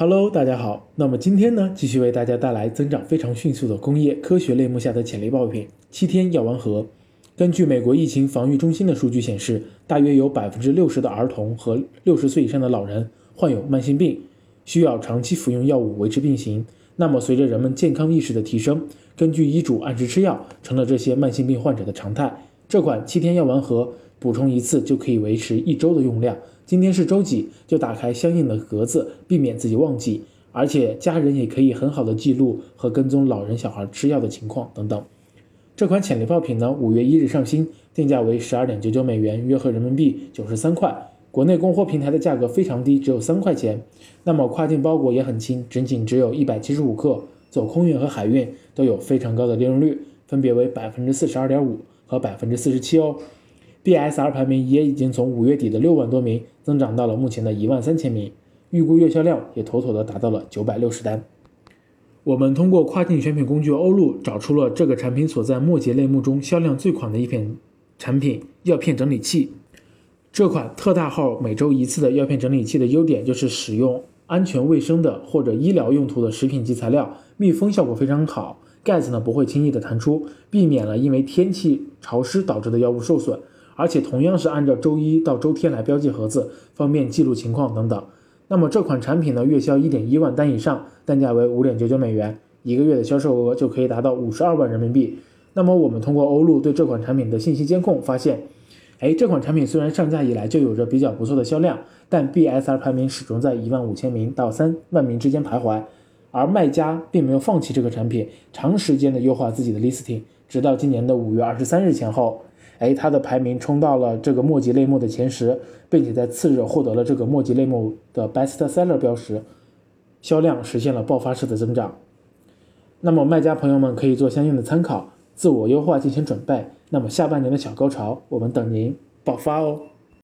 Hello，大家好。那么今天呢，继续为大家带来增长非常迅速的工业科学类目下的潜力爆品——七天药丸盒。根据美国疫情防御中心的数据显示，大约有百分之六十的儿童和六十岁以上的老人患有慢性病，需要长期服用药物维持病情。那么随着人们健康意识的提升，根据医嘱按时吃药成了这些慢性病患者的常态。这款七天药丸盒补充一次就可以维持一周的用量。今天是周几，就打开相应的格子，避免自己忘记。而且家人也可以很好的记录和跟踪老人、小孩吃药的情况等等。这款潜力爆品呢，五月一日上新，定价为十二点九九美元，约合人民币九十三块。国内供货平台的价格非常低，只有三块钱。那么跨境包裹也很轻，仅仅只有一百七十五克，走空运和海运都有非常高的利润率，分别为百分之四十二点五和百分之四十七哦。BSR 排名也已经从五月底的六万多名增长到了目前的一万三千名，预估月销量也妥妥的达到了九百六十单。我们通过跨境选品工具欧路找出了这个产品所在末节类目中销量最款的一片产品——药片整理器。这款特大号每周一次的药片整理器的优点就是使用安全卫生的或者医疗用途的食品级材料，密封效果非常好，盖子呢不会轻易的弹出，避免了因为天气潮湿导致的药物受损。而且同样是按照周一到周天来标记盒子，方便记录情况等等。那么这款产品呢，月销一点一万单以上，单价为五点九九美元，一个月的销售额就可以达到五十二万人民币。那么我们通过欧路对这款产品的信息监控发现，哎，这款产品虽然上架以来就有着比较不错的销量，但 BSR 排名始终在一万五千名到三万名之间徘徊，而卖家并没有放弃这个产品，长时间的优化自己的 listing，直到今年的五月二十三日前后。哎，它的排名冲到了这个墨迹类目的前十，并且在次日获得了这个墨迹类目的 Best Seller 标识，销量实现了爆发式的增长。那么卖家朋友们可以做相应的参考，自我优化进行准备。那么下半年的小高潮，我们等您爆发哦。